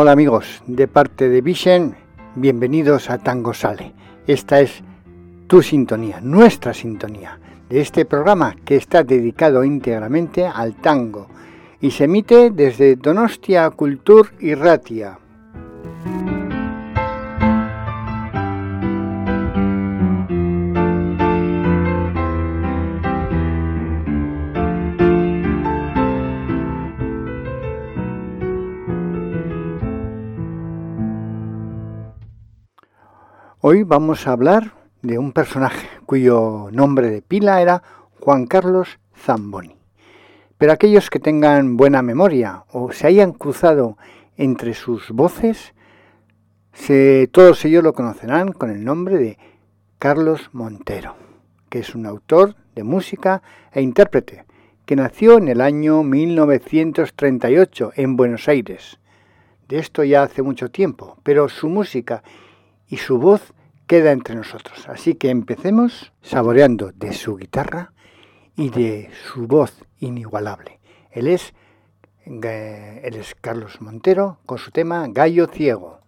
Hola amigos, de parte de Vision, bienvenidos a Tango Sale. Esta es tu sintonía, nuestra sintonía, de este programa que está dedicado íntegramente al tango y se emite desde Donostia Cultur y Ratia. Hoy vamos a hablar de un personaje cuyo nombre de pila era Juan Carlos Zamboni. Pero aquellos que tengan buena memoria o se hayan cruzado entre sus voces, todos ellos lo conocerán con el nombre de Carlos Montero, que es un autor de música e intérprete, que nació en el año 1938 en Buenos Aires. De esto ya hace mucho tiempo, pero su música y su voz queda entre nosotros. Así que empecemos saboreando de su guitarra y de su voz inigualable. Él es, él es Carlos Montero con su tema Gallo Ciego.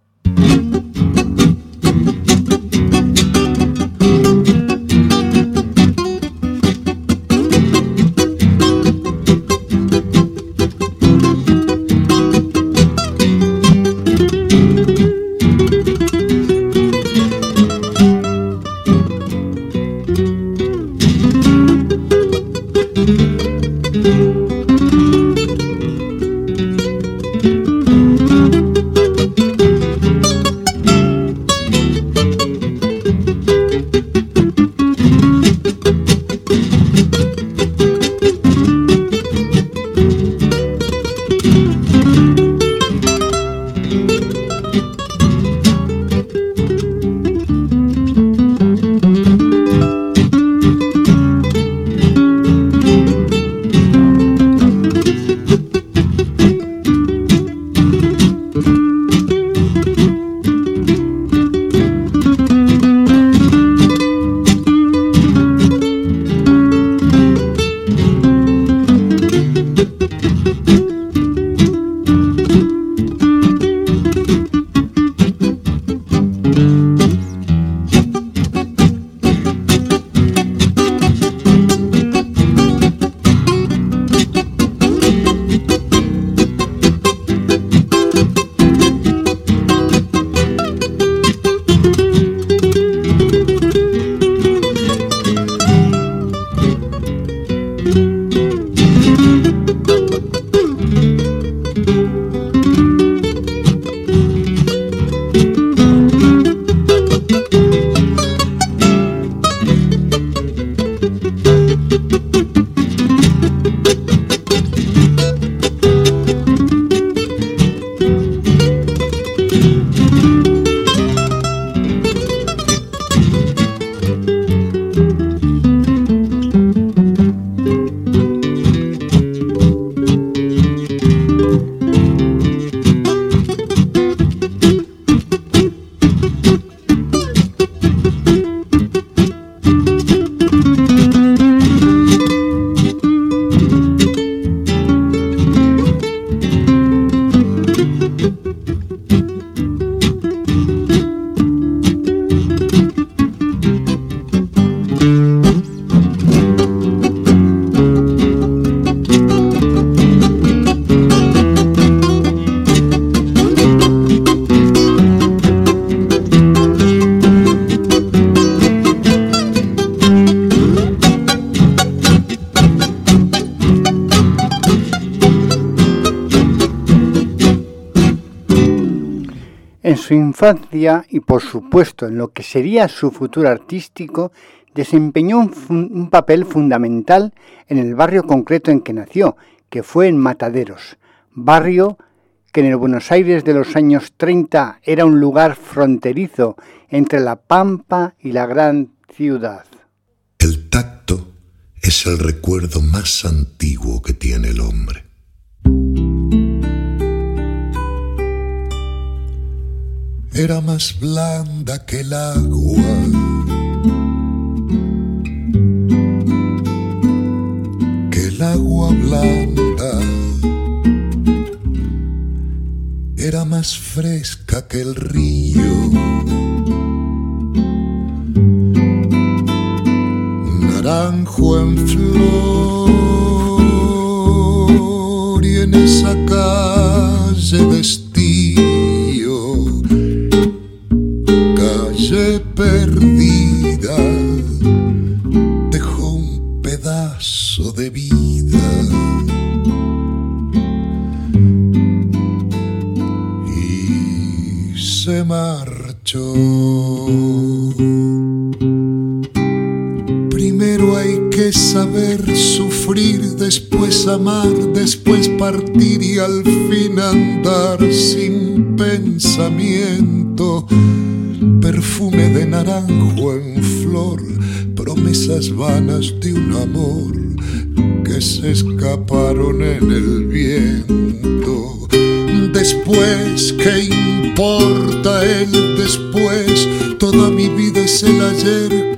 Y por supuesto en lo que sería su futuro artístico, desempeñó un, papel fundamental en el barrio concreto en que nació, que fue en Mataderos, barrio que en el Buenos Aires de los años 30 era un lugar fronterizo entre la Pampa y la gran ciudad. El tacto es el recuerdo más antiguo que tiene el hombre. Era más blanda que el agua. Que el agua blanda era más fresca que el río. Naranjo en flor vida. Y se marchó. Primero hay que saber sufrir, después amar, después partir y al fin andar sin pensamiento perfume de naranjo en flor, promesas vanas de un amor en el viento. Después, ¿qué importa el después? Toda mi vida es el ayer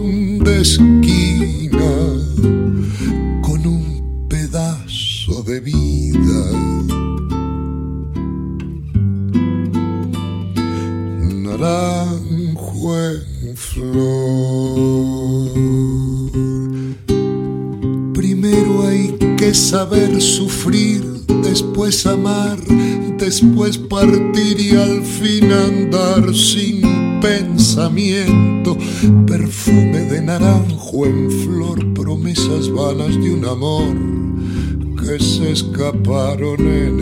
de esquina con un pedazo de vida. Naranjo en flor. Primero hay que saber sufrir, después amar, después partir y al fin andar sin pensamiento, perfume de un amor que se escaparon en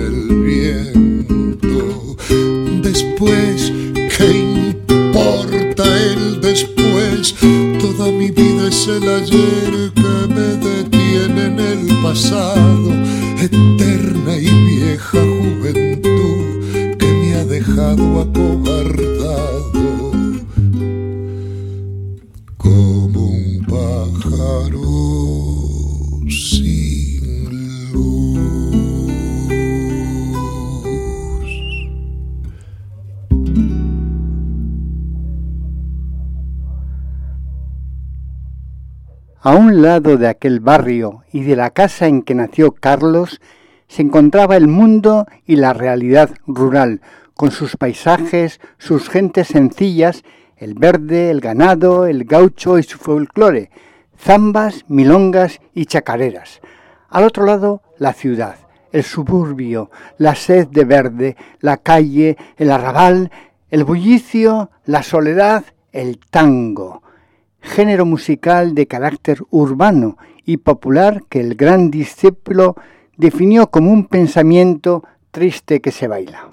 de aquel barrio y de la casa en que nació Carlos se encontraba el mundo y la realidad rural, con sus paisajes, sus gentes sencillas, el verde, el ganado, el gaucho y su folclore, zambas, milongas y chacareras. Al otro lado, la ciudad, el suburbio, la sed de verde, la calle, el arrabal, el bullicio, la soledad, el tango género musical de carácter urbano y popular que el gran discípulo definió como un pensamiento triste que se baila.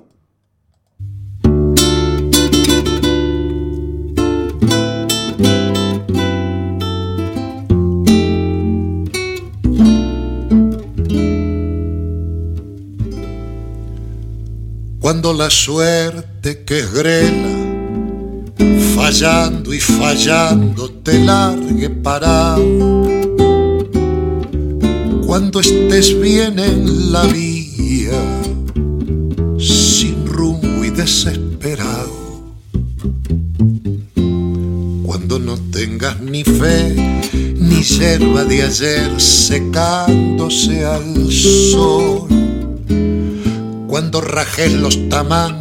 Cuando la suerte que grela fallando y fallando te largue parado. Cuando estés bien en la vía, sin rumbo y desesperado. Cuando no tengas ni fe, ni yerba de ayer secándose al sol. Cuando rajes los tamangos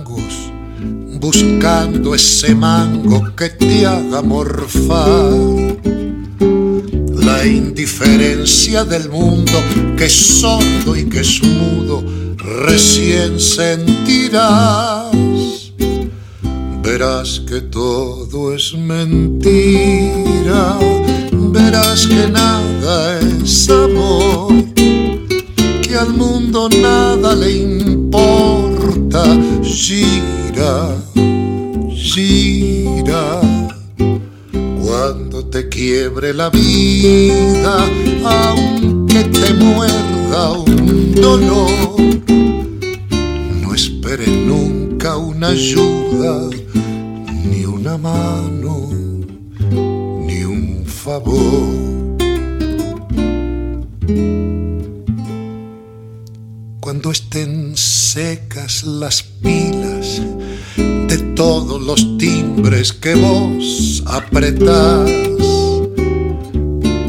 buscando ese mango que te haga morfar. La indiferencia del mundo que es sordo y que es mudo, recién sentirás. verás que todo es mentira, verás que nada es amor, que al mundo nada le importa, gira, gira. Cuando te quiebre la vida, aunque te muerda un dolor, no esperes nunca una ayuda ni una mano, ni un favor. Cuando estén secas las pilas de todos los timbres que vos apretás,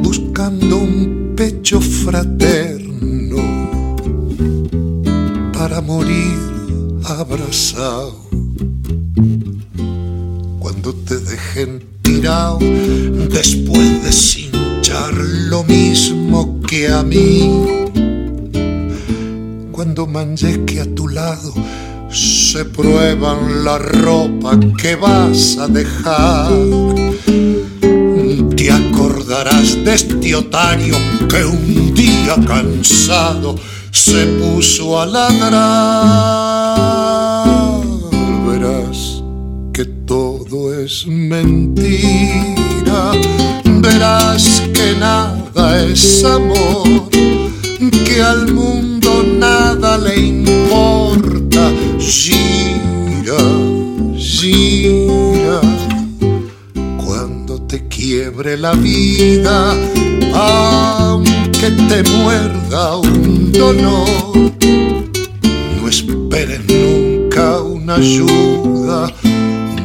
buscando un pecho fraterno para morir abrazado Cuando que a tu lado se prueban la ropa que vas a dejar. Te acordarás de este otario que un día cansado se puso a ladrar. Verás que todo es mentira, verás que nada es amor, que al mundo nada le importa. Gira, gira, cuando te quiebre la vida, aunque te muerda un dolor, no esperes nunca una ayuda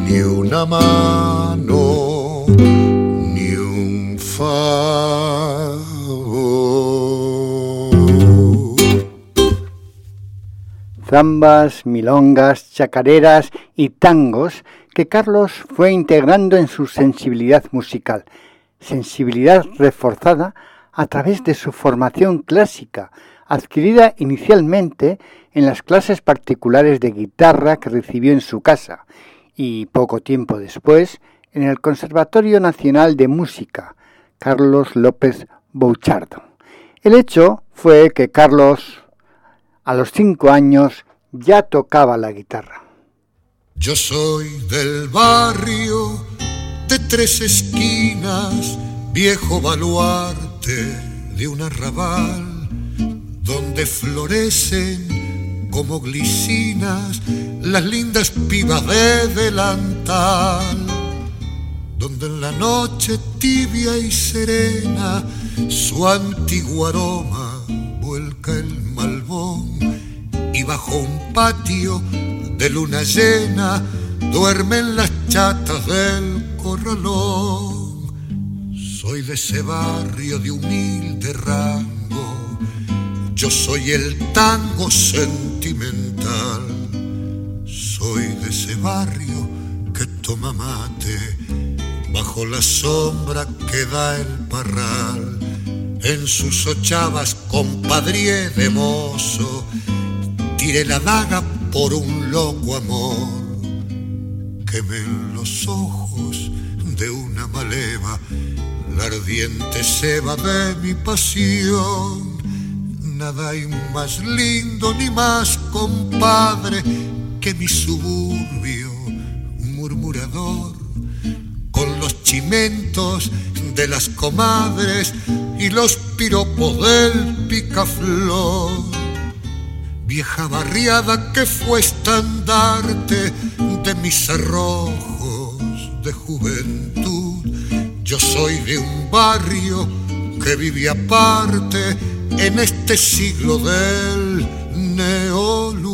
ni una mano, ni un favor. Zambas, milongas, chacareras y tangos que Carlos fue integrando en su sensibilidad musical, sensibilidad reforzada a través de su formación clásica, adquirida inicialmente en las clases particulares de guitarra que recibió en su casa y poco tiempo después en el Conservatorio Nacional de Música, Carlos López Bouchardo. El hecho fue que Carlos, a los cinco años, ya tocaba la guitarra. Yo soy del barrio de tres esquinas, viejo baluarte de un arrabal, donde florecen como glicinas las lindas pibas de delantal, donde en la noche tibia y serena su antiguo aroma vuelca el malbón y bajo un patio de luna llena duermen las chatas del corralón. Soy de ese barrio de humilde rango yo soy el tango sentimental, soy de ese barrio que toma mate bajo la sombra que da el parral. En sus ochavas compadrié de mozo, tiré la daga por un loco amor. Quemé en los ojos de una maleva la ardiente ceba de mi pasión nada hay más lindo ni más compadre que mi suburbio murmurador, con los chimentos de las comadres y los piropos del picaflor. Vieja barriada que fue estandarte de mis arrojos de juventud. Yo soy de un barrio que vive aparte en este siglo del neolux.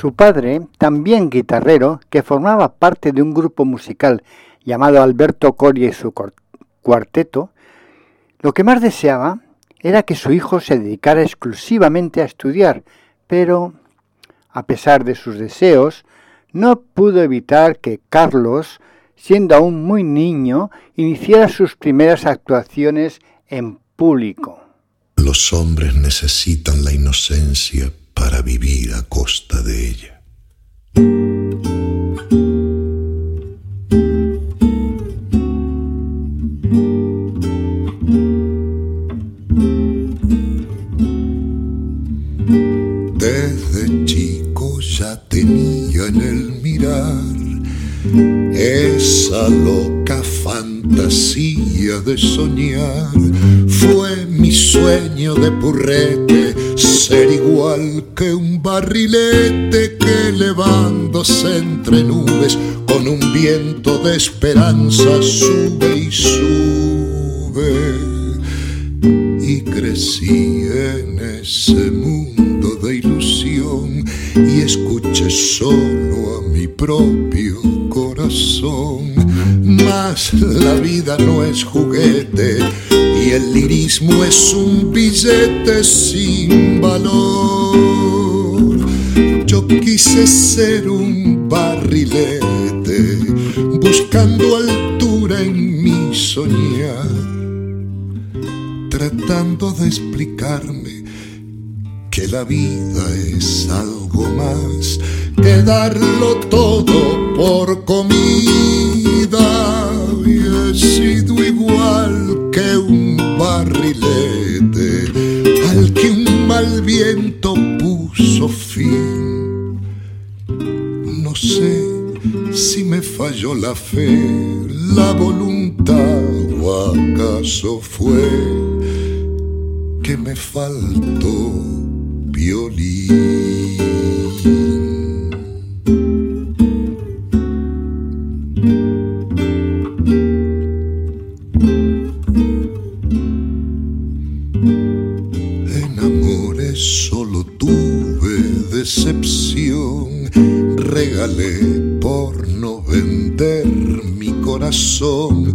Su padre, también guitarrero, que formaba parte de un grupo musical llamado Alberto Coria y su cuarteto, lo que más deseaba era que su hijo se dedicara exclusivamente a estudiar, pero, a pesar de sus deseos, no pudo evitar que Carlos siendo aún muy niño, iniciara sus primeras actuaciones en público. Los hombres necesitan la inocencia para vivir a costa de ella. Desde chico ya tenía en el esa loca fantasía de soñar. Fue mi sueño de purrete ser igual que un barrilete que elevándose entre nubes con un viento de esperanza sube y sube. Y crecí en ese mundo y escuché solo a mi propio corazón. Mas la vida no es juguete y el lirismo es un billete sin valor. Yo quise ser un barrilete, buscando altura en mi soñar, tratando de explicarme que la vida es algo más que darlo todo por comida. Y he sido igual que un barrilete al que un mal viento puso fin. No sé si me falló la fe, la voluntad o acaso fue que me faltó violín. por no vender mi corazón.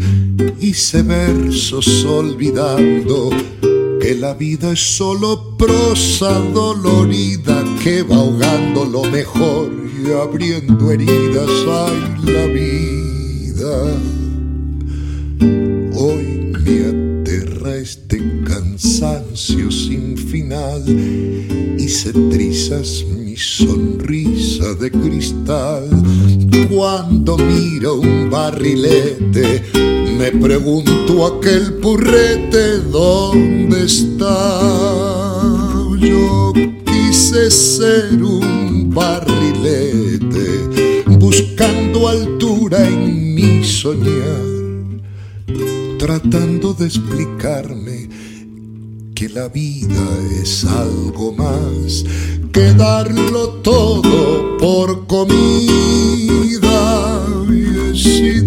Hice versos olvidando la vida es solo prosa dolorida que va ahogando lo mejor y abriendo heridas. Ay, la vida. Hoy me aterra este cansancio sin final y se trizas sonrisa de cristal. Cuando miro un barrilete, me pregunto aquel purrete, ¿dónde está? Yo quise ser un barrilete, buscando altura en mi soñar, tratando de explicarme que la vida es algo más que darlo todo por comida. Y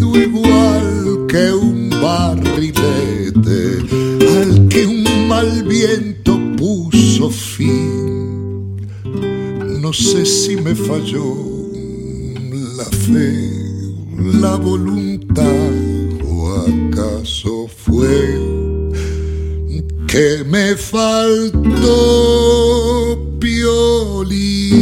No sé si me falló la fe, la voluntad o acaso fue que me faltó piolín.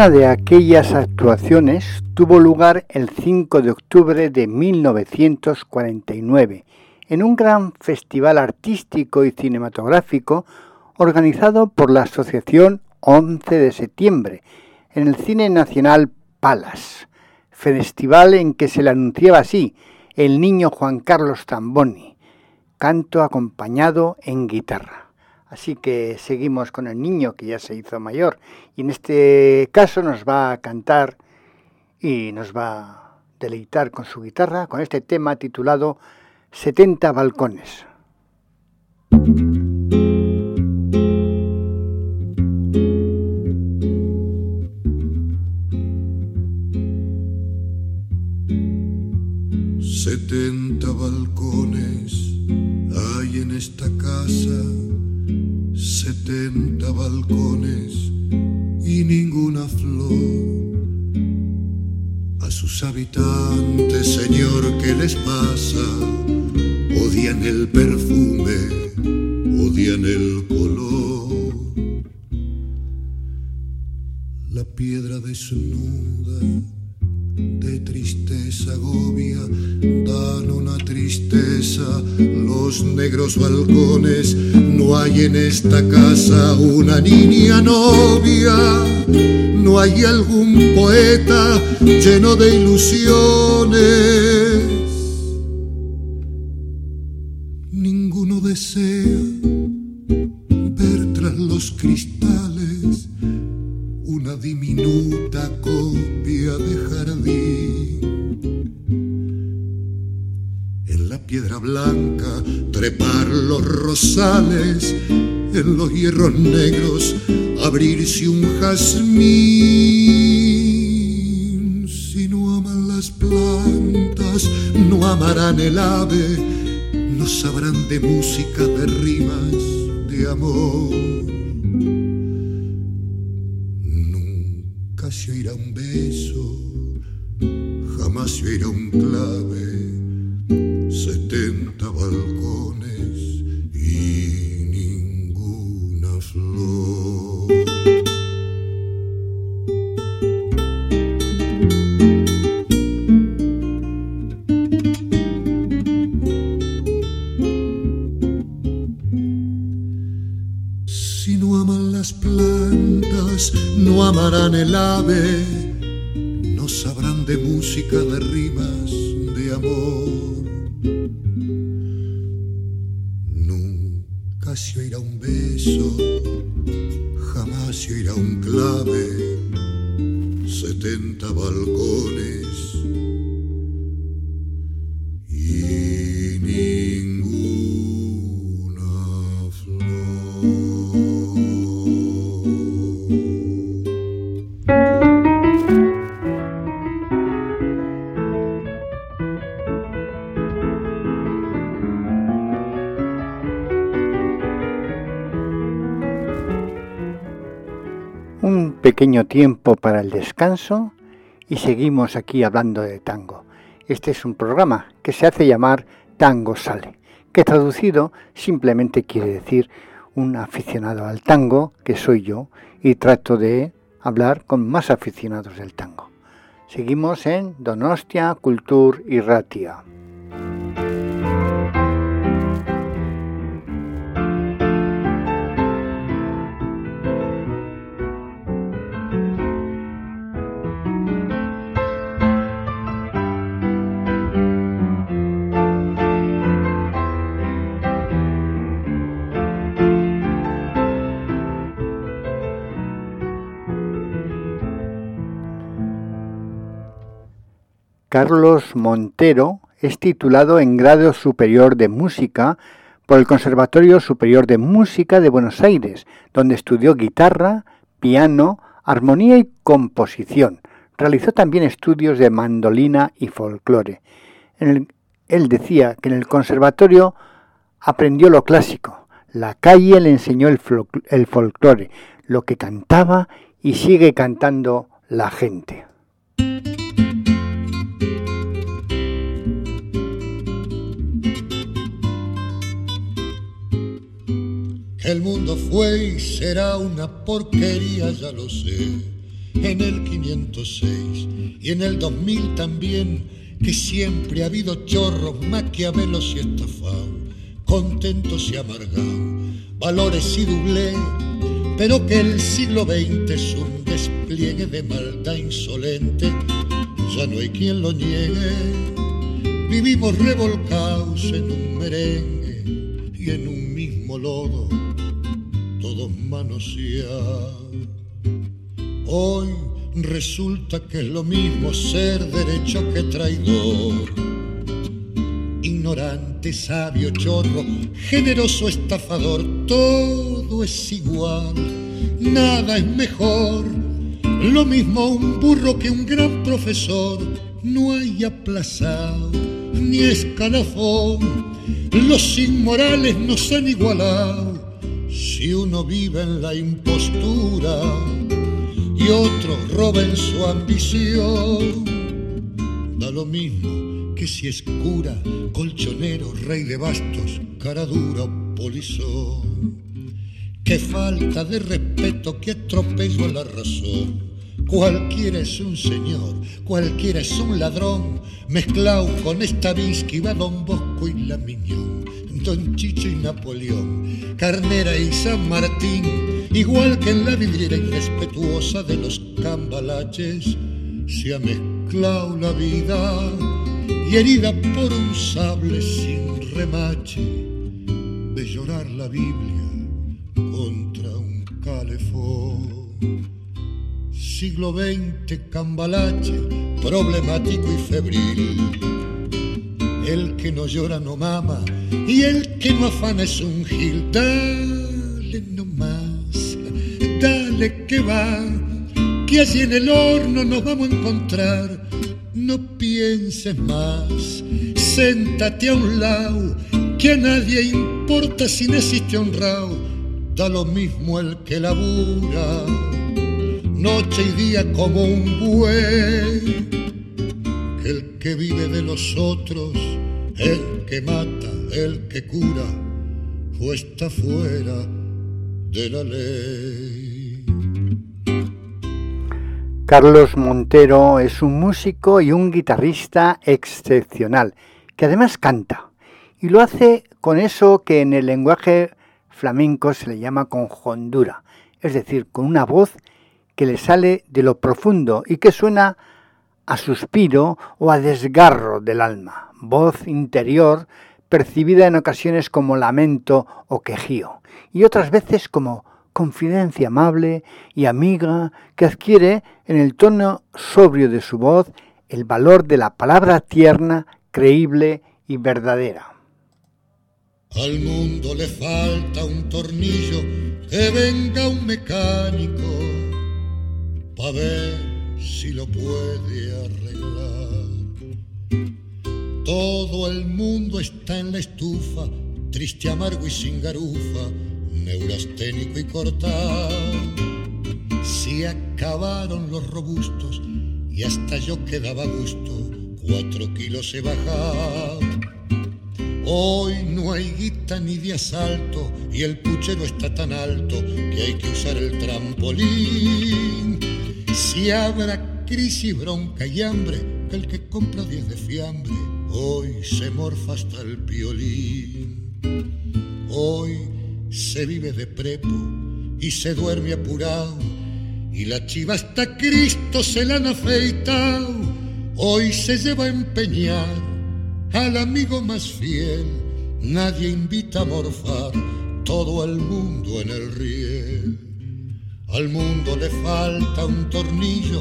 Una de aquellas actuaciones tuvo lugar el 5 de octubre de 1949 en un gran festival artístico y cinematográfico organizado por la Asociación 11 de Septiembre en el Cine Nacional Palas, festival en que se le anunciaba así el niño Juan Carlos Zamboni, canto acompañado en guitarra. Así que seguimos con el niño que ya se hizo mayor y en este caso nos va a cantar y nos va a deleitar con su guitarra con este tema titulado 70 balcones. Setenta balcones hay en esta casa, setenta balcones y ninguna flor. A sus habitantes, Señor, ¿qué les pasa? Odian el perfume, odian el color. La piedra desnuda de tristeza agobia, dan una tristeza los negros balcones, no hay en esta casa una niña novia, no hay algún poeta lleno de ilusiones. Ninguno desea en los hierros negros abrirse un jazmín. Si no aman las plantas, no amarán el ave, no sabrán de música, de rimas, de amor se oirá un beso, jamás se oirá un clave, setenta balcones ninguna pequeño tiempo para el descanso y seguimos aquí hablando de tango. Este es un programa que se hace llamar Tango Sale, que traducido simplemente quiere decir un aficionado al tango, que soy yo, y trato de hablar con más aficionados del tango. Seguimos en Donostia Cultur y Ratia. Carlos Montero es titulado en grado superior de música por el Conservatorio Superior de Música de Buenos Aires, donde estudió guitarra, piano, armonía y composición. Realizó también estudios de mandolina y folclore. él decía que en el conservatorio aprendió lo clásico, la calle le enseñó el, el folclore, lo que cantaba y sigue cantando la gente. El mundo fue y será una porquería, ya lo sé. En el 506 y en el 2000 también, que siempre ha habido chorros, maquiavelos y estafados, contentos y amargados, valores y doblé, pero que el siglo XX es un despliegue de maldad insolente, ya no hay quien lo niegue. Vivimos revolcados en un merengue y en un mismo lodo Hoy resulta que es lo mismo ser derecho que traidor. Ignorante, sabio, chorro, generoso, estafador, todo es igual, nada es mejor. Lo mismo un burro que un gran profesor, no hay aplazado ni escalafón. Los inmorales nos han igualado si uno vive en la impostura y otro roba en su ambición, da lo mismo que si es cura, colchonero, rey de bastos, cara dura o polizón. Qué falta de respeto, qué atropello a la razón, Cualquiera es un señor, cualquiera es un ladrón, mezclado con esta va Don Bosco y la Miñón, Don Chicho y Napoleón, Carnera y San Martín, igual que en la vidriera irrespetuosa de los cambalaches, se ha mezclado la vida y herida por un sable sin remache, de llorar la Biblia contra un calefón. Siglo XX, cambalache, problemático y febril. El que no llora no mama y el que no afana es un gil. Dale nomás, dale que va, que allí en el horno nos vamos a encontrar. No pienses más, séntate a un lado, que a nadie importa si no existe honrado. Da lo mismo el que labura, noche y día como un buey. El que vive de los otros, el que mata, el que cura, o está fuera de la ley. Carlos Montero es un músico y un guitarrista excepcional, que además canta, y lo hace con eso que en el lenguaje flamenco se le llama conjondura, es decir, con una voz que le sale de lo profundo y que suena a suspiro o a desgarro del alma, voz interior percibida en ocasiones como lamento o quejío, y otras veces como confidencia amable y amiga que adquiere en el tono sobrio de su voz el valor de la palabra tierna, creíble y verdadera. Al mundo le falta un tornillo, que venga un mecánico para ver si lo puede arreglar. Todo el mundo está en la estufa, triste, amargo y sin garufa neurasténico y cortado. Se acabaron los robustos y hasta yo quedaba gusto, cuatro kilos he bajado. Hoy no hay guita ni de asalto y el puchero está tan alto que hay que usar el trampolín. Si habrá crisis, bronca y hambre, que el que compra diez de fiambre hoy se morfa hasta el violín. Hoy se vive de prepo y se duerme apurado. Y la chiva hasta Cristo se la han afeitado. Hoy se lleva a empeñar al amigo más fiel. Nadie invita a morfar todo el mundo en el riel. Al mundo le falta un tornillo,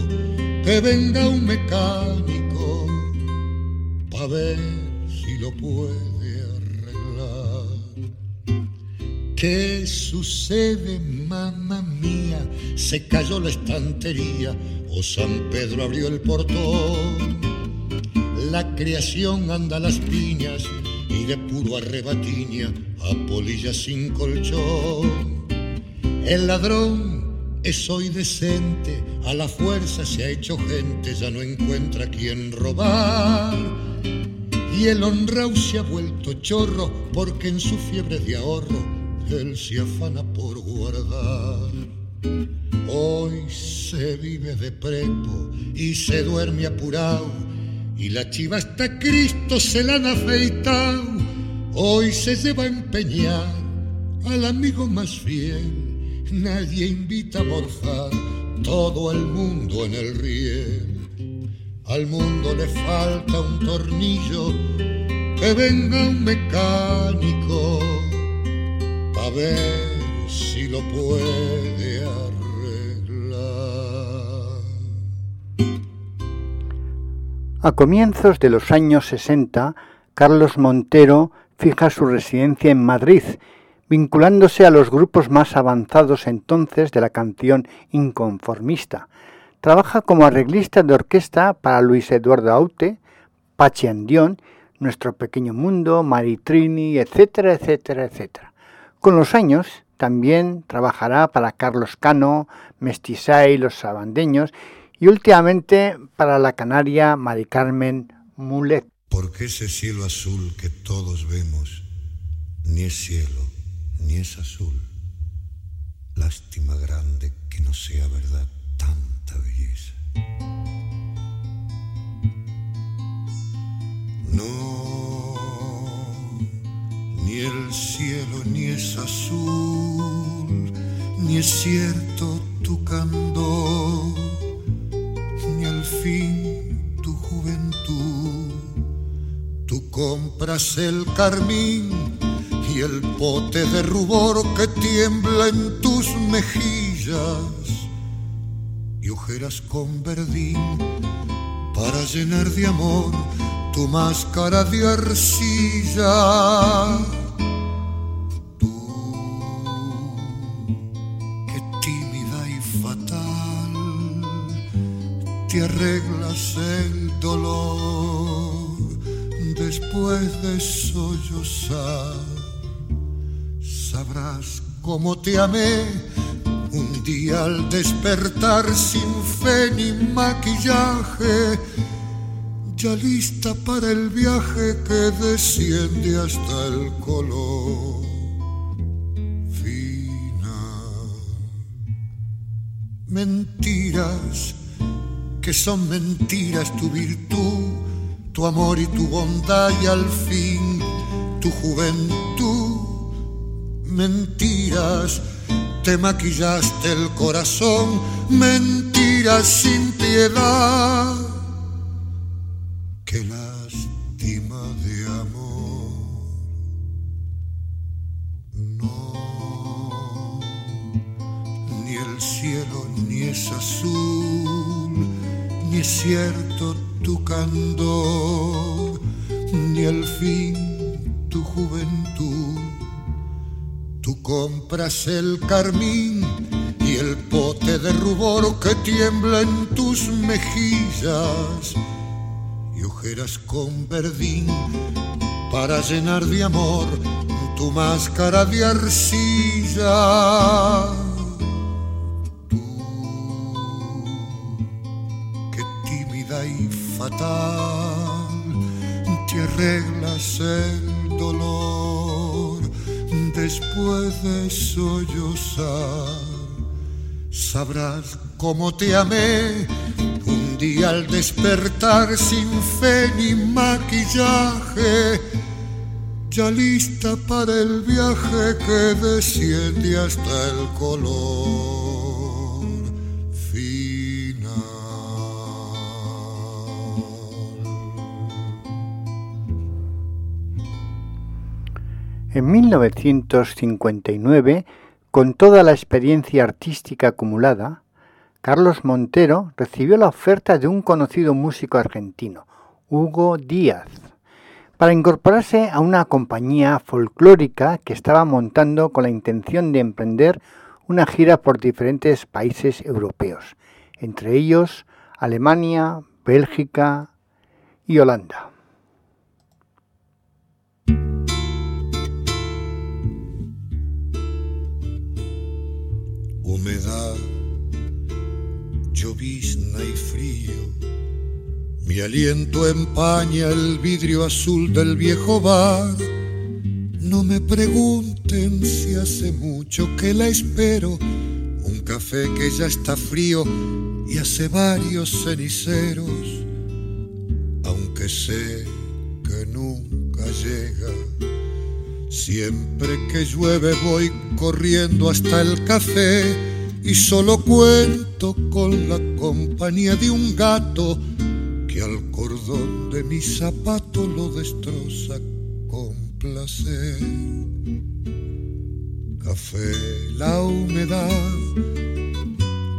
que venga un mecánico para ver si lo puede ¿Qué sucede, mamá mía? Se cayó la estantería o San Pedro abrió el portón. La creación anda a las piñas y de puro arrebatiña a polillas sin colchón. El ladrón es hoy decente, a la fuerza se ha hecho gente, ya no encuentra quien robar. Y el honrao se ha vuelto chorro porque en su fiebre de ahorro él se afana por guardar. Hoy se vive de prepo y se duerme apurado, y la chiva hasta Cristo se la han afeitado. Hoy se lleva a empeñar al amigo más fiel, nadie invita a morfar, todo el mundo en el riel. Al mundo le falta un tornillo, que venga un mecánico a ver si lo puede arreglar. A comienzos de los años 60, Carlos Montero fija su residencia en Madrid, vinculándose a los grupos más avanzados entonces de la canción inconformista. Trabaja como arreglista de orquesta para Luis Eduardo Aute, Pachi Andión, Nuestro Pequeño Mundo, Maritrini, etcétera, etcétera, etcétera. Con los años también trabajará para Carlos Cano, Mestizay, Los Sabandeños y últimamente para la canaria Mari Carmen Mulet. Porque ese cielo azul que todos vemos ni es cielo ni es azul. Lástima grande que no sea verdad tanta belleza. No, ni el cielo ni es azul, ni es cierto tu candor, ni al fin tu juventud. Tú compras el carmín y el pote de rubor que tiembla en tus mejillas y ojeras con verdín para llenar de amor tu máscara de arcilla. Tú, que tímida y fatal, te arreglas el dolor después de sollozar. Sabrás cómo te amé un día al despertar sin fe ni maquillaje ya lista para el viaje que desciende hasta el color final. Mentiras que son mentiras tu virtud, tu amor y tu bondad y al fin tu juventud. Mentiras, te maquillaste el corazón, mentiras sin piedad qué lástima de amor. No, ni el cielo ni es azul, ni es cierto tu candor, ni el fin tu juventud. Compras el carmín y el pote de rubor que tiembla en tus mejillas y ojeras con verdín para llenar de amor tu máscara de arcilla. Tú, que tímida y fatal, te arreglas el después de sollozar. Sabrás cómo te amé y al despertar sin fe ni maquillaje, ya lista para el viaje que desciende hasta el color En 1959, con toda la experiencia artística acumulada, Carlos Montero recibió la oferta de un conocido músico argentino, Hugo Díaz, para incorporarse a una compañía folclórica que estaba montando con la intención de emprender una gira por diferentes países europeos, entre ellos Alemania, Bélgica y Holanda. Humedad llovizna y frío. Mi aliento empaña el vidrio azul del viejo bar. No me pregunten si hace mucho que la espero. Un café que ya está frío y hace varios ceniceros. Aunque sé que nunca llega. Siempre que llueve voy corriendo hasta el café y solo cuento con la compañía de un gato que al cordón de mi zapato lo destroza con placer. Café, la humedad,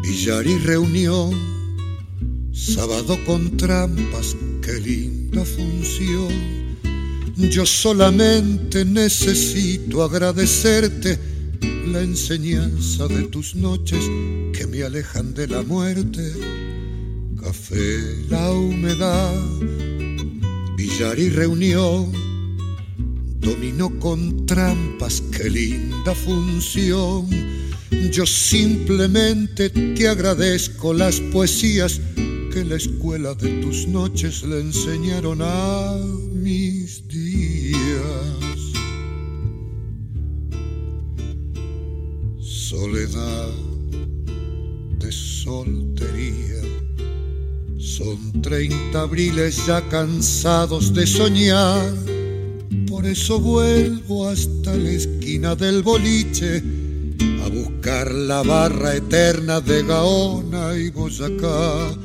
billar y reunión, sábado con trampas, qué linda función. Yo solamente necesito agradecerte la enseñanza de tus noches que me alejan de la muerte. Café, la humedad, billar y reunión, dominó con trampas, qué linda función. Yo simplemente te agradezco las poesías que la escuela de tus noches le enseñaron a mis días. Soledad de soltería. Son treinta abriles ya cansados de soñar, por eso vuelvo hasta la esquina del boliche a buscar la barra eterna de Gaona y Boyacá.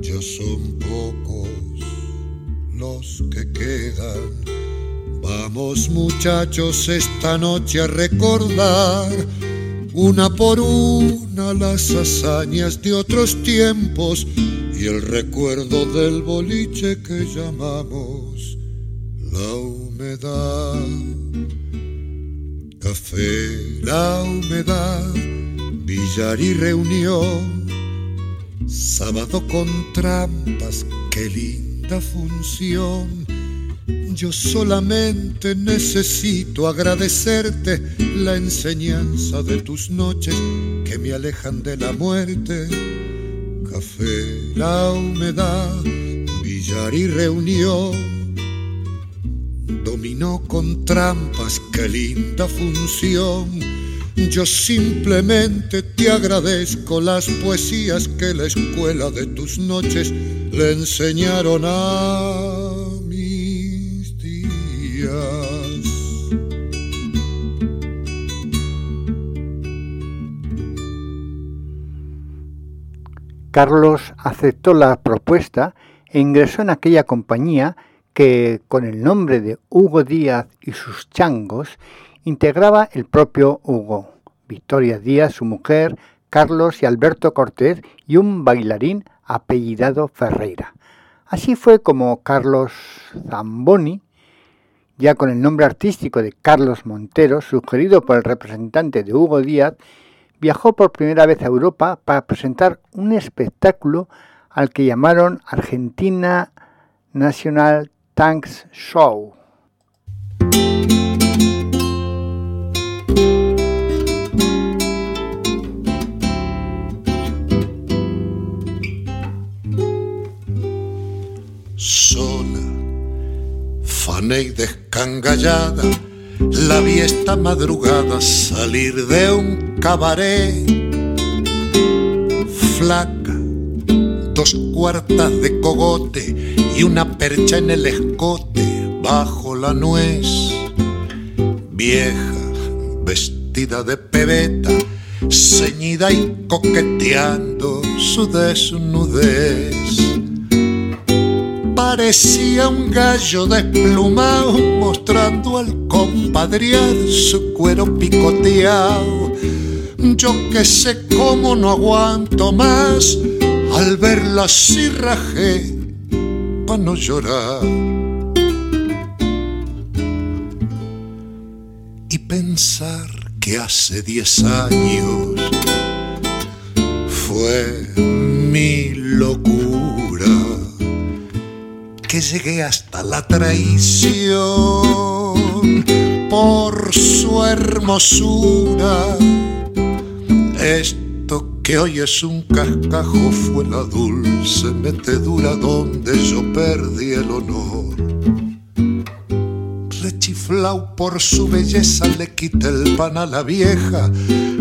Ya son pocos los que quedan Vamos muchachos esta noche a recordar una por una las hazañas de otros tiempos y el recuerdo del boliche que llamamos la humedad. Café, la humedad, billar y reunión, sábado con trampas, qué linda función yo solamente necesito agradecerte la enseñanza de tus noches que me alejan de la muerte. Café, la humedad, billar y reunión. Dominó con trampas, qué linda función. Yo simplemente te agradezco las poesías que la escuela de tus noches le enseñaron a Carlos aceptó la propuesta e ingresó en aquella compañía que, con el nombre de Hugo Díaz y sus changos, integraba el propio Hugo, Victoria Díaz, su mujer, Carlos y Alberto Cortés y un bailarín apellidado Ferreira. Así fue como Carlos Zamboni, ya con el nombre artístico de Carlos Montero, sugerido por el representante de Hugo Díaz, viajó por primera vez a Europa para presentar un espectáculo al que llamaron Argentina National Tanks Show. Sola, fana y descangallada la vi esta madrugada salir de un cabaret. Flaca, dos cuartas de cogote y una percha en el escote bajo la nuez. Vieja, vestida de pebeta, ceñida y coqueteando su desnudez parecía un gallo desplumado mostrando al compadrear su cuero picoteado. Yo que sé cómo no aguanto más, al verla así rajé pa' no llorar. Y pensar que hace diez años fue mi locura que llegué hasta la traición por su hermosura. Esto que hoy es un cascajo fue la dulce metedura donde yo perdí el honor. Rechiflau por su belleza le quité el pan a la vieja,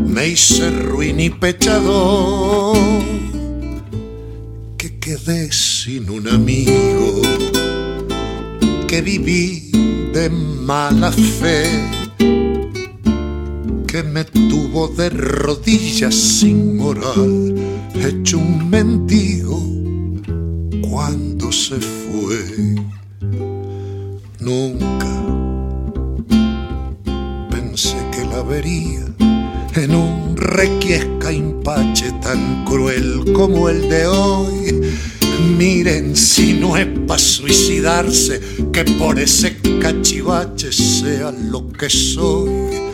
me hice ruin y pechador quedé sin un amigo, que viví de mala fe, que me tuvo de rodillas sin moral, hecho un mendigo cuando se fue. Nunca pensé que la vería en un requiesca impache tan cruel como el de hoy. Miren si no es para suicidarse que por ese cachivache sea lo que soy.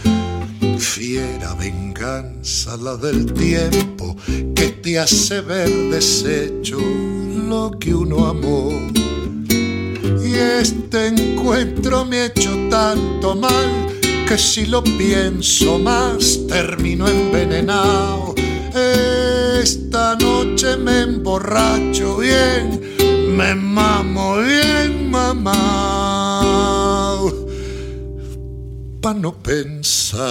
Fiera venganza la del tiempo que te hace ver deshecho lo que uno amó. Y este encuentro me ha hecho tanto mal que si lo pienso más termino envenenado. Esta noche me emborracho bien, me mamo bien, mamá, pa' no pensar. Tango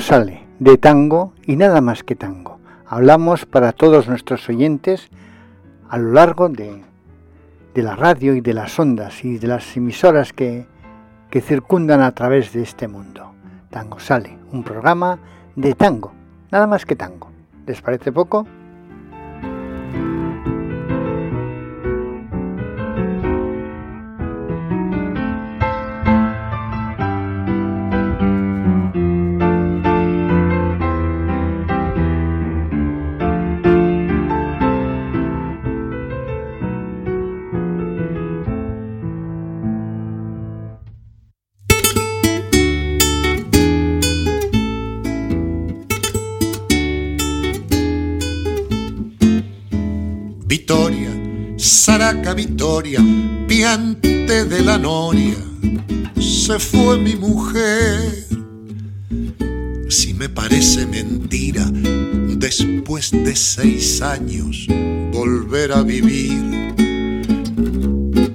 sale de tango y nada más que tango. Hablamos para todos nuestros oyentes a lo largo de, de la radio y de las ondas y de las emisoras que, que circundan a través de este mundo. Tango sale, un programa de tango, nada más que tango. ¿Les parece poco? Victoria, piante de la noria, se fue mi mujer. Si me parece mentira, después de seis años, volver a vivir,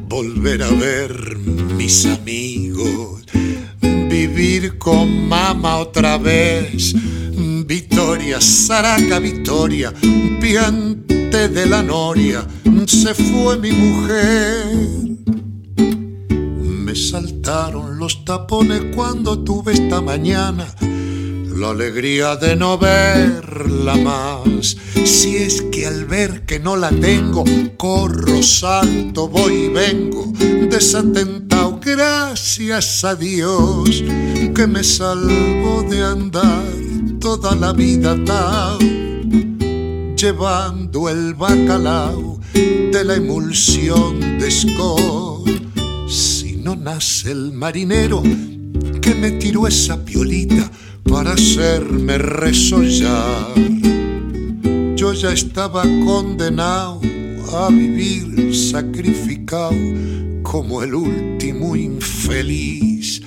volver a ver mis amigos, vivir con mamá otra vez. Victoria, Saraca Victoria, piante de la noria, se fue mi mujer. Me saltaron los tapones cuando tuve esta mañana la alegría de no verla más. Si es que al ver que no la tengo, corro, salto, voy y vengo, desatentado, gracias a Dios que me salvó de andar toda la vida tal, llevando el bacalao de la emulsión de escor. Si no nace el marinero que me tiró esa piolita para hacerme resollar, yo ya estaba condenado a vivir sacrificado como el último infeliz.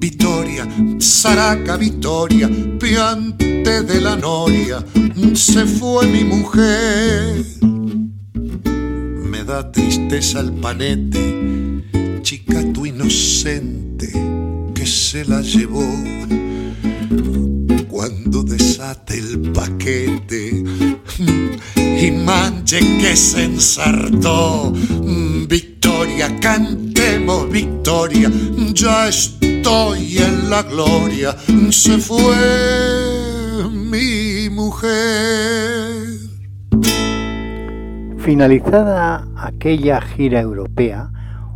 Victoria, Saraca Victoria, piante de la noria, se fue mi mujer da tristeza al panete, chica tu inocente que se la llevó. Cuando desate el paquete y manche que se ensartó, victoria, cantemos victoria, ya estoy en la gloria, se fue mi mujer. Finalizada aquella gira europea,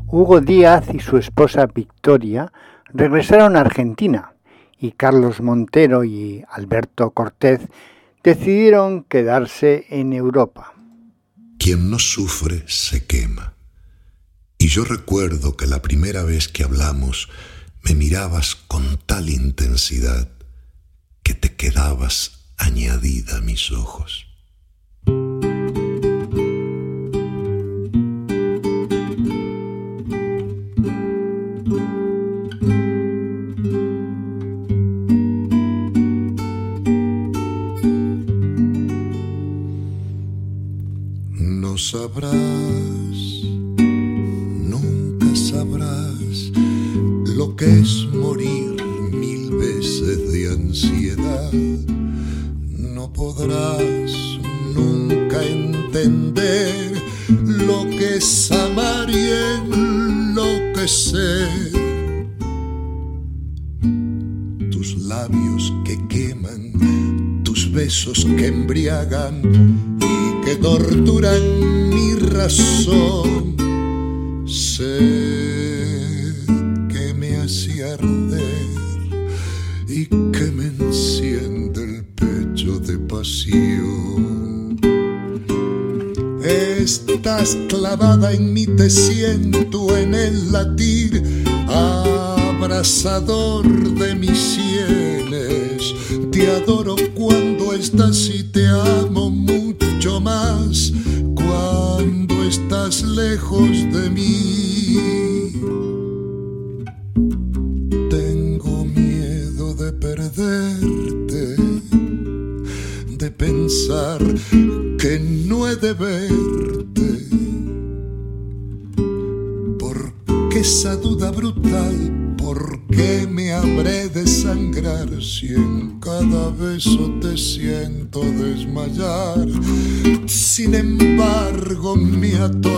Hugo Díaz y su esposa Victoria regresaron a Argentina y Carlos Montero y Alberto Cortés decidieron quedarse en Europa. Quien no sufre se quema. Y yo recuerdo que la primera vez que hablamos me mirabas con tal intensidad que te quedabas añadida a mis ojos. sabrás, es morir mil veces de ansiedad. No podrás nunca entender lo que es amar y enloquecer. Tus labios que queman, tus besos que embriagan que torturan mi razón. Sé enciende el pecho de pasión. Estás clavada en mí, te siento en el latir, abrazador de mis sienes. Te adoro cuando estás y te amo más cuando estás lejos de mí. Embargo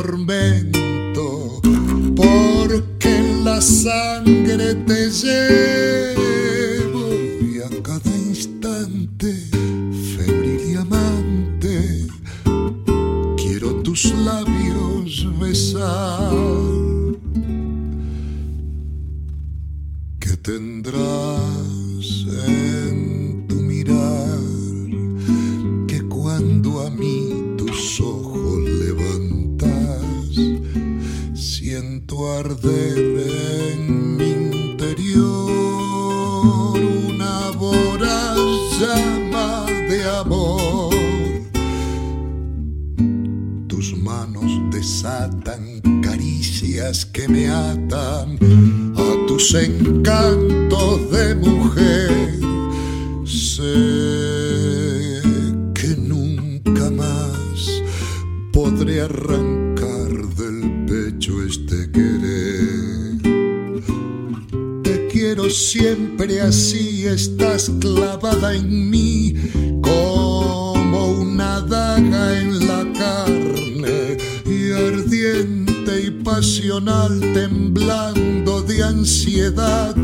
siempre así, estás clavada en mí como una daga en la carne y ardiente y pasional temblando ansiedad,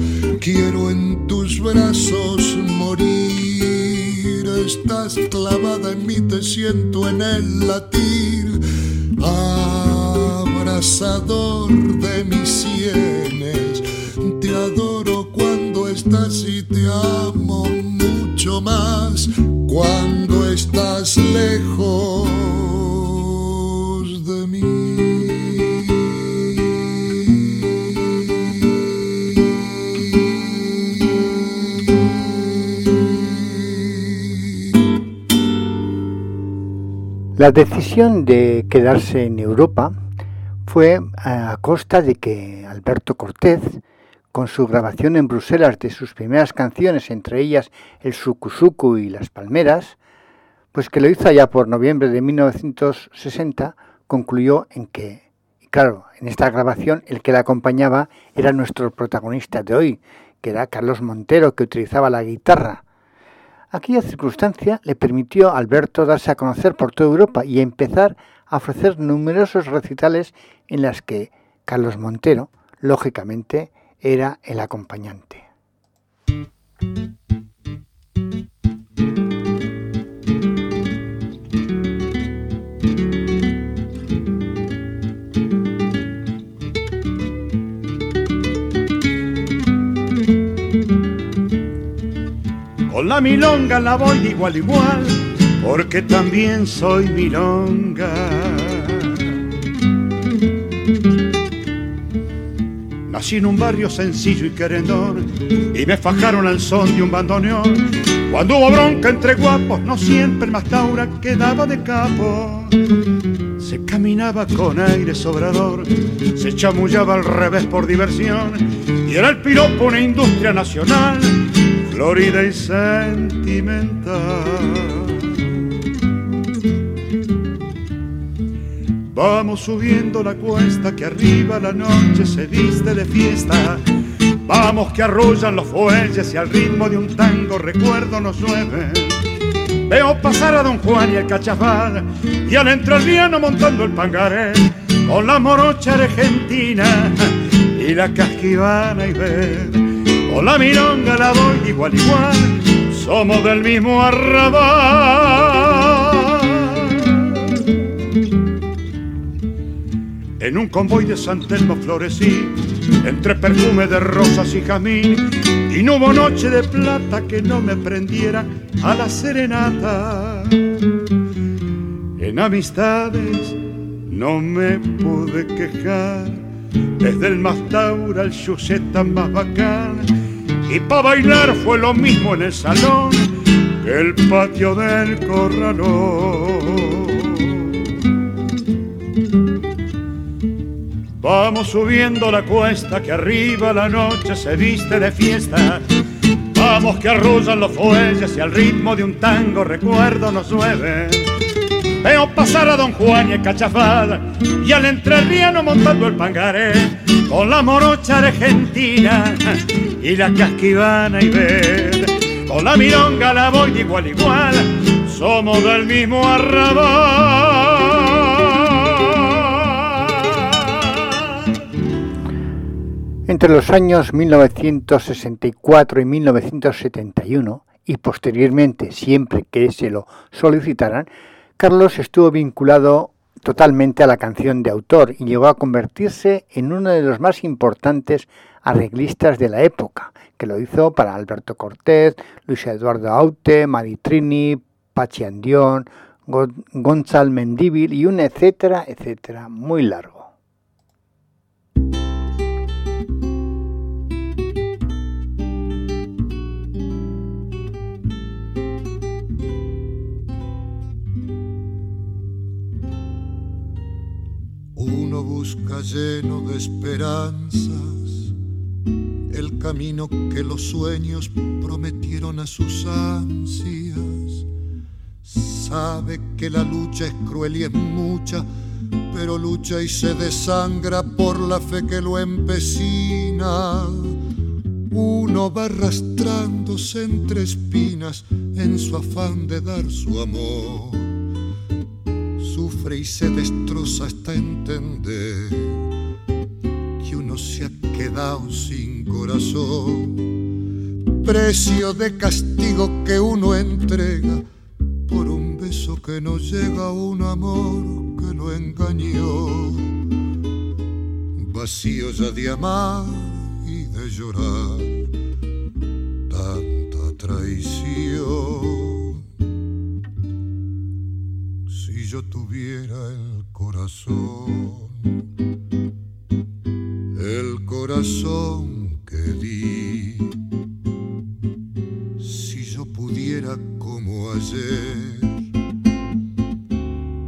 quiero en tus brazos morir. Estás clavada en mí, te siento en el latir, abrazador de mis sienes. Te adoro y te amo mucho más cuando estás lejos La decisión de quedarse en Europa fue a costa de que Alberto Cortés, con su grabación en Bruselas de sus primeras canciones, entre ellas El Sucusucu y Las Palmeras, pues que lo hizo allá por noviembre de 1960, concluyó en que, claro, en esta grabación el que la acompañaba era nuestro protagonista de hoy, que era Carlos Montero, que utilizaba la guitarra. Aquella circunstancia le permitió a Alberto darse a conocer por toda Europa y empezar a ofrecer numerosos recitales en las que Carlos Montero, lógicamente, era el acompañante. la milonga la voy de igual igual, porque también soy milonga. Nací en un barrio sencillo y querendor y me fajaron al son de un bandoneón. Cuando hubo bronca entre guapos, no siempre más taura quedaba de capo. Se caminaba con aire sobrador, se chamullaba al revés por diversión y era el piropo una industria nacional florida y sentimental. Vamos subiendo la cuesta que arriba la noche se viste de fiesta. Vamos que arrullan los fuelles y al ritmo de un tango recuerdo nos llueve. Veo pasar a Don Juan y el cachafal y al entrerriano montando el pangaré con la morocha argentina y la casquivana y ver o la milonga la voy igual igual, somos del mismo arrabal. En un convoy de San Telmo florecí, entre perfume de rosas y jazmín, y no hubo noche de plata que no me prendiera a la serenata. En amistades no me pude quejar, desde el más al chucheta más bacán, y para bailar fue lo mismo en el salón que el patio del corralón. Vamos subiendo la cuesta que arriba la noche se viste de fiesta. Vamos que arrullan los fuelles y al ritmo de un tango recuerdo nos llueve. Veo pasar a Don Juan y el cachafada y al entrerriano montando el pangaré con la morocha argentina y la casquivana y verde. Con la milonga la voy de igual igual, somos del mismo arrabal. Entre los años 1964 y 1971, y posteriormente siempre que se lo solicitaran, Carlos estuvo vinculado totalmente a la canción de autor y llegó a convertirse en uno de los más importantes arreglistas de la época, que lo hizo para Alberto Cortés, Luis Eduardo Aute, Maritrini, Pachi Andión, Gonzalo Mendíbil y un etcétera, etcétera, muy largo. Busca lleno de esperanzas el camino que los sueños prometieron a sus ansias. Sabe que la lucha es cruel y es mucha, pero lucha y se desangra por la fe que lo empecina. Uno va arrastrándose entre espinas en su afán de dar su amor sufre y se destroza hasta entender que uno se ha quedado sin corazón. Precio de castigo que uno entrega por un beso que no llega a un amor que lo engañó. Vacío ya de amar y de llorar tanta traición. Yo tuviera el corazón, el corazón que di, si yo pudiera como ayer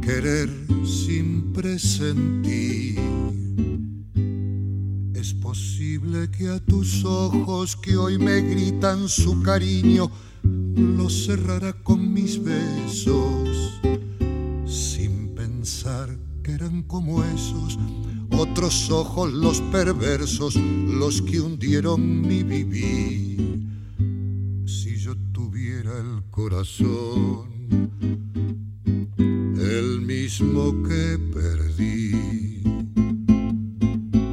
querer sin presentir. Es posible que a tus ojos que hoy me gritan su cariño los cerrara con mis besos otros ojos los perversos, los que hundieron mi vivir. Si yo tuviera el corazón, el mismo que perdí,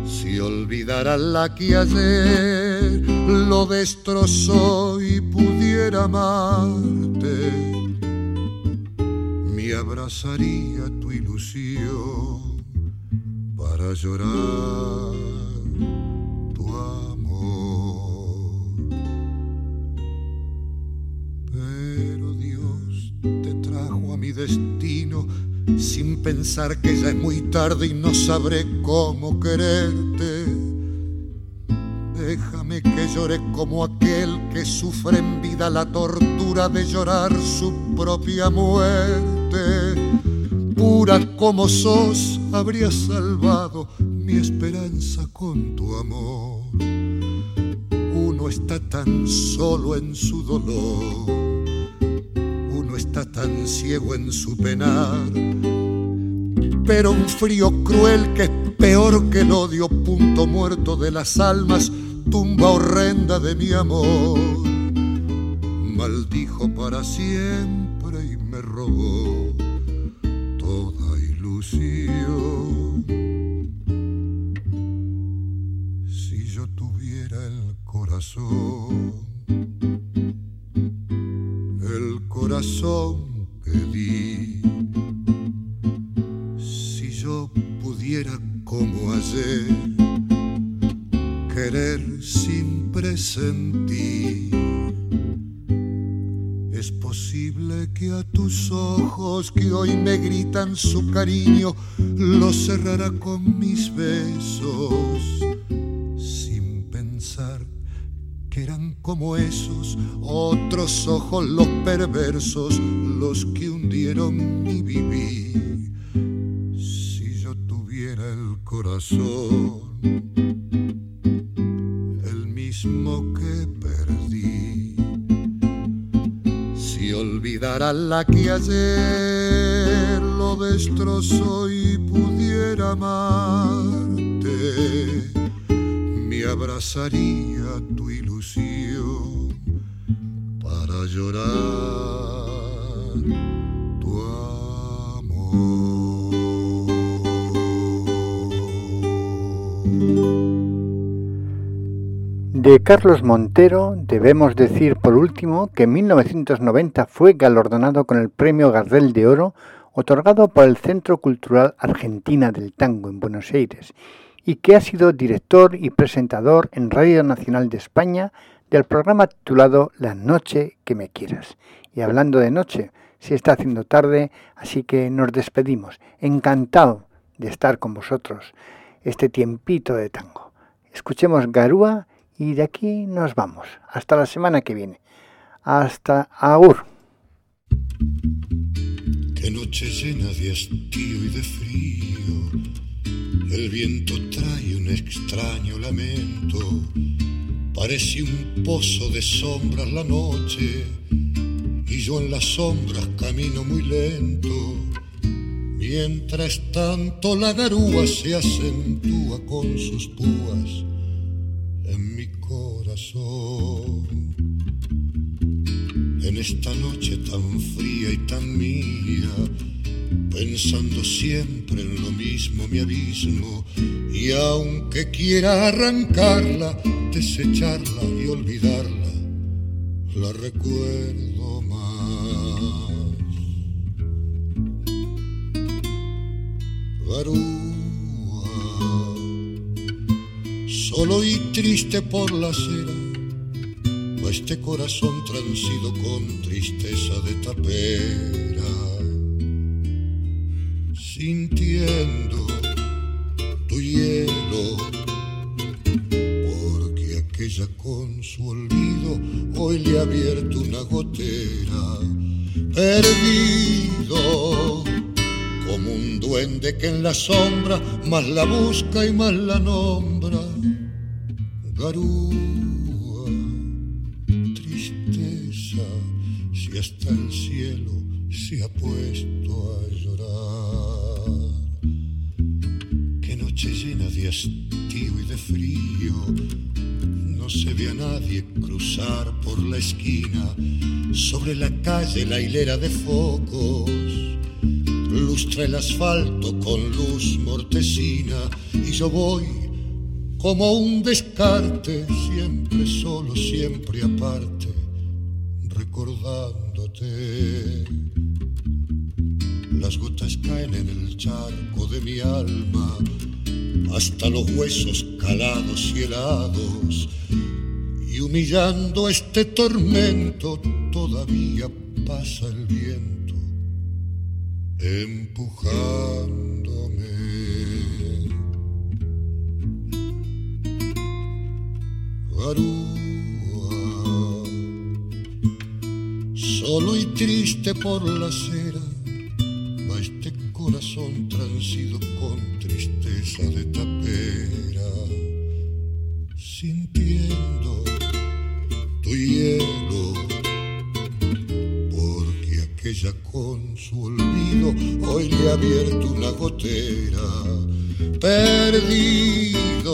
si olvidara la que ayer lo destrozó y pudiera amarte abrazaría tu ilusión para llorar tu amor. Pero Dios te trajo a mi destino sin pensar que ya es muy tarde y no sabré cómo quererte. Déjame que llore como aquel que sufre en vida la tortura de llorar su propia muerte pura como sos, habría salvado mi esperanza con tu amor. Uno está tan solo en su dolor, uno está tan ciego en su penar, pero un frío cruel que es peor que el odio, punto muerto de las almas, tumba horrenda de mi amor. Maldijo para siempre y me robó si yo tuviera el corazón, el corazón que di, si yo pudiera como ayer querer sin presentir es posible que a tus ojos que hoy me gritan su cariño los cerrara con mis besos sin pensar que eran como esos otros ojos los perversos los que hundieron mi vivir. Si yo tuviera el corazón el mismo que olvidar a la que ayer lo destrozo y pudiera amarte, me abrazaría tu ilusión para llorar tu amor. De Carlos Montero debemos decir por último que en 1990 fue galardonado con el Premio Gardel de Oro otorgado por el Centro Cultural Argentina del Tango en Buenos Aires y que ha sido director y presentador en Radio Nacional de España del programa titulado La noche que me quieras. Y hablando de noche, se está haciendo tarde, así que nos despedimos. Encantado de estar con vosotros este tiempito de tango. Escuchemos Garúa y de aquí nos vamos. Hasta la semana que viene. Hasta Agur. Qué noche llena de hastío y de frío. El viento trae un extraño lamento. Parece un pozo de sombras la noche. Y yo en las sombras camino muy lento. Mientras tanto la garúa se acentúa con sus púas en esta noche tan fría y tan mía, pensando siempre en lo mismo mi abismo, y aunque quiera arrancarla, desecharla y olvidarla, la recuerdo más. Solo y triste por la acera, va este corazón transido con tristeza de tapera, sintiendo tu hielo, porque aquella con su olvido hoy le ha abierto una gotera, perdido como un duende que en la sombra más la busca y más la nombra. Garúa, tristeza, si hasta el cielo se ha puesto a llorar. Qué noche llena de hastío y de frío, no se ve a nadie cruzar por la esquina, sobre la calle la hilera de focos lustra el asfalto con luz mortecina y yo voy como un descarte, siempre solo, siempre aparte, recordándote. Las gotas caen en el charco de mi alma, hasta los huesos calados y helados, y humillando este tormento todavía pasa el viento, empujándome. Solo y triste por la acera va este corazón transido con tristeza de tapera, porque aquella con su olvido hoy le ha abierto una gotera, perdido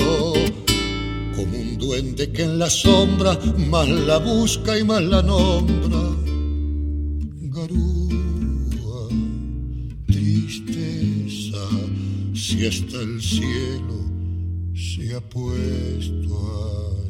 duende que en la sombra más la busca y más la nombra. Garúa, tristeza, si hasta el cielo se ha puesto a.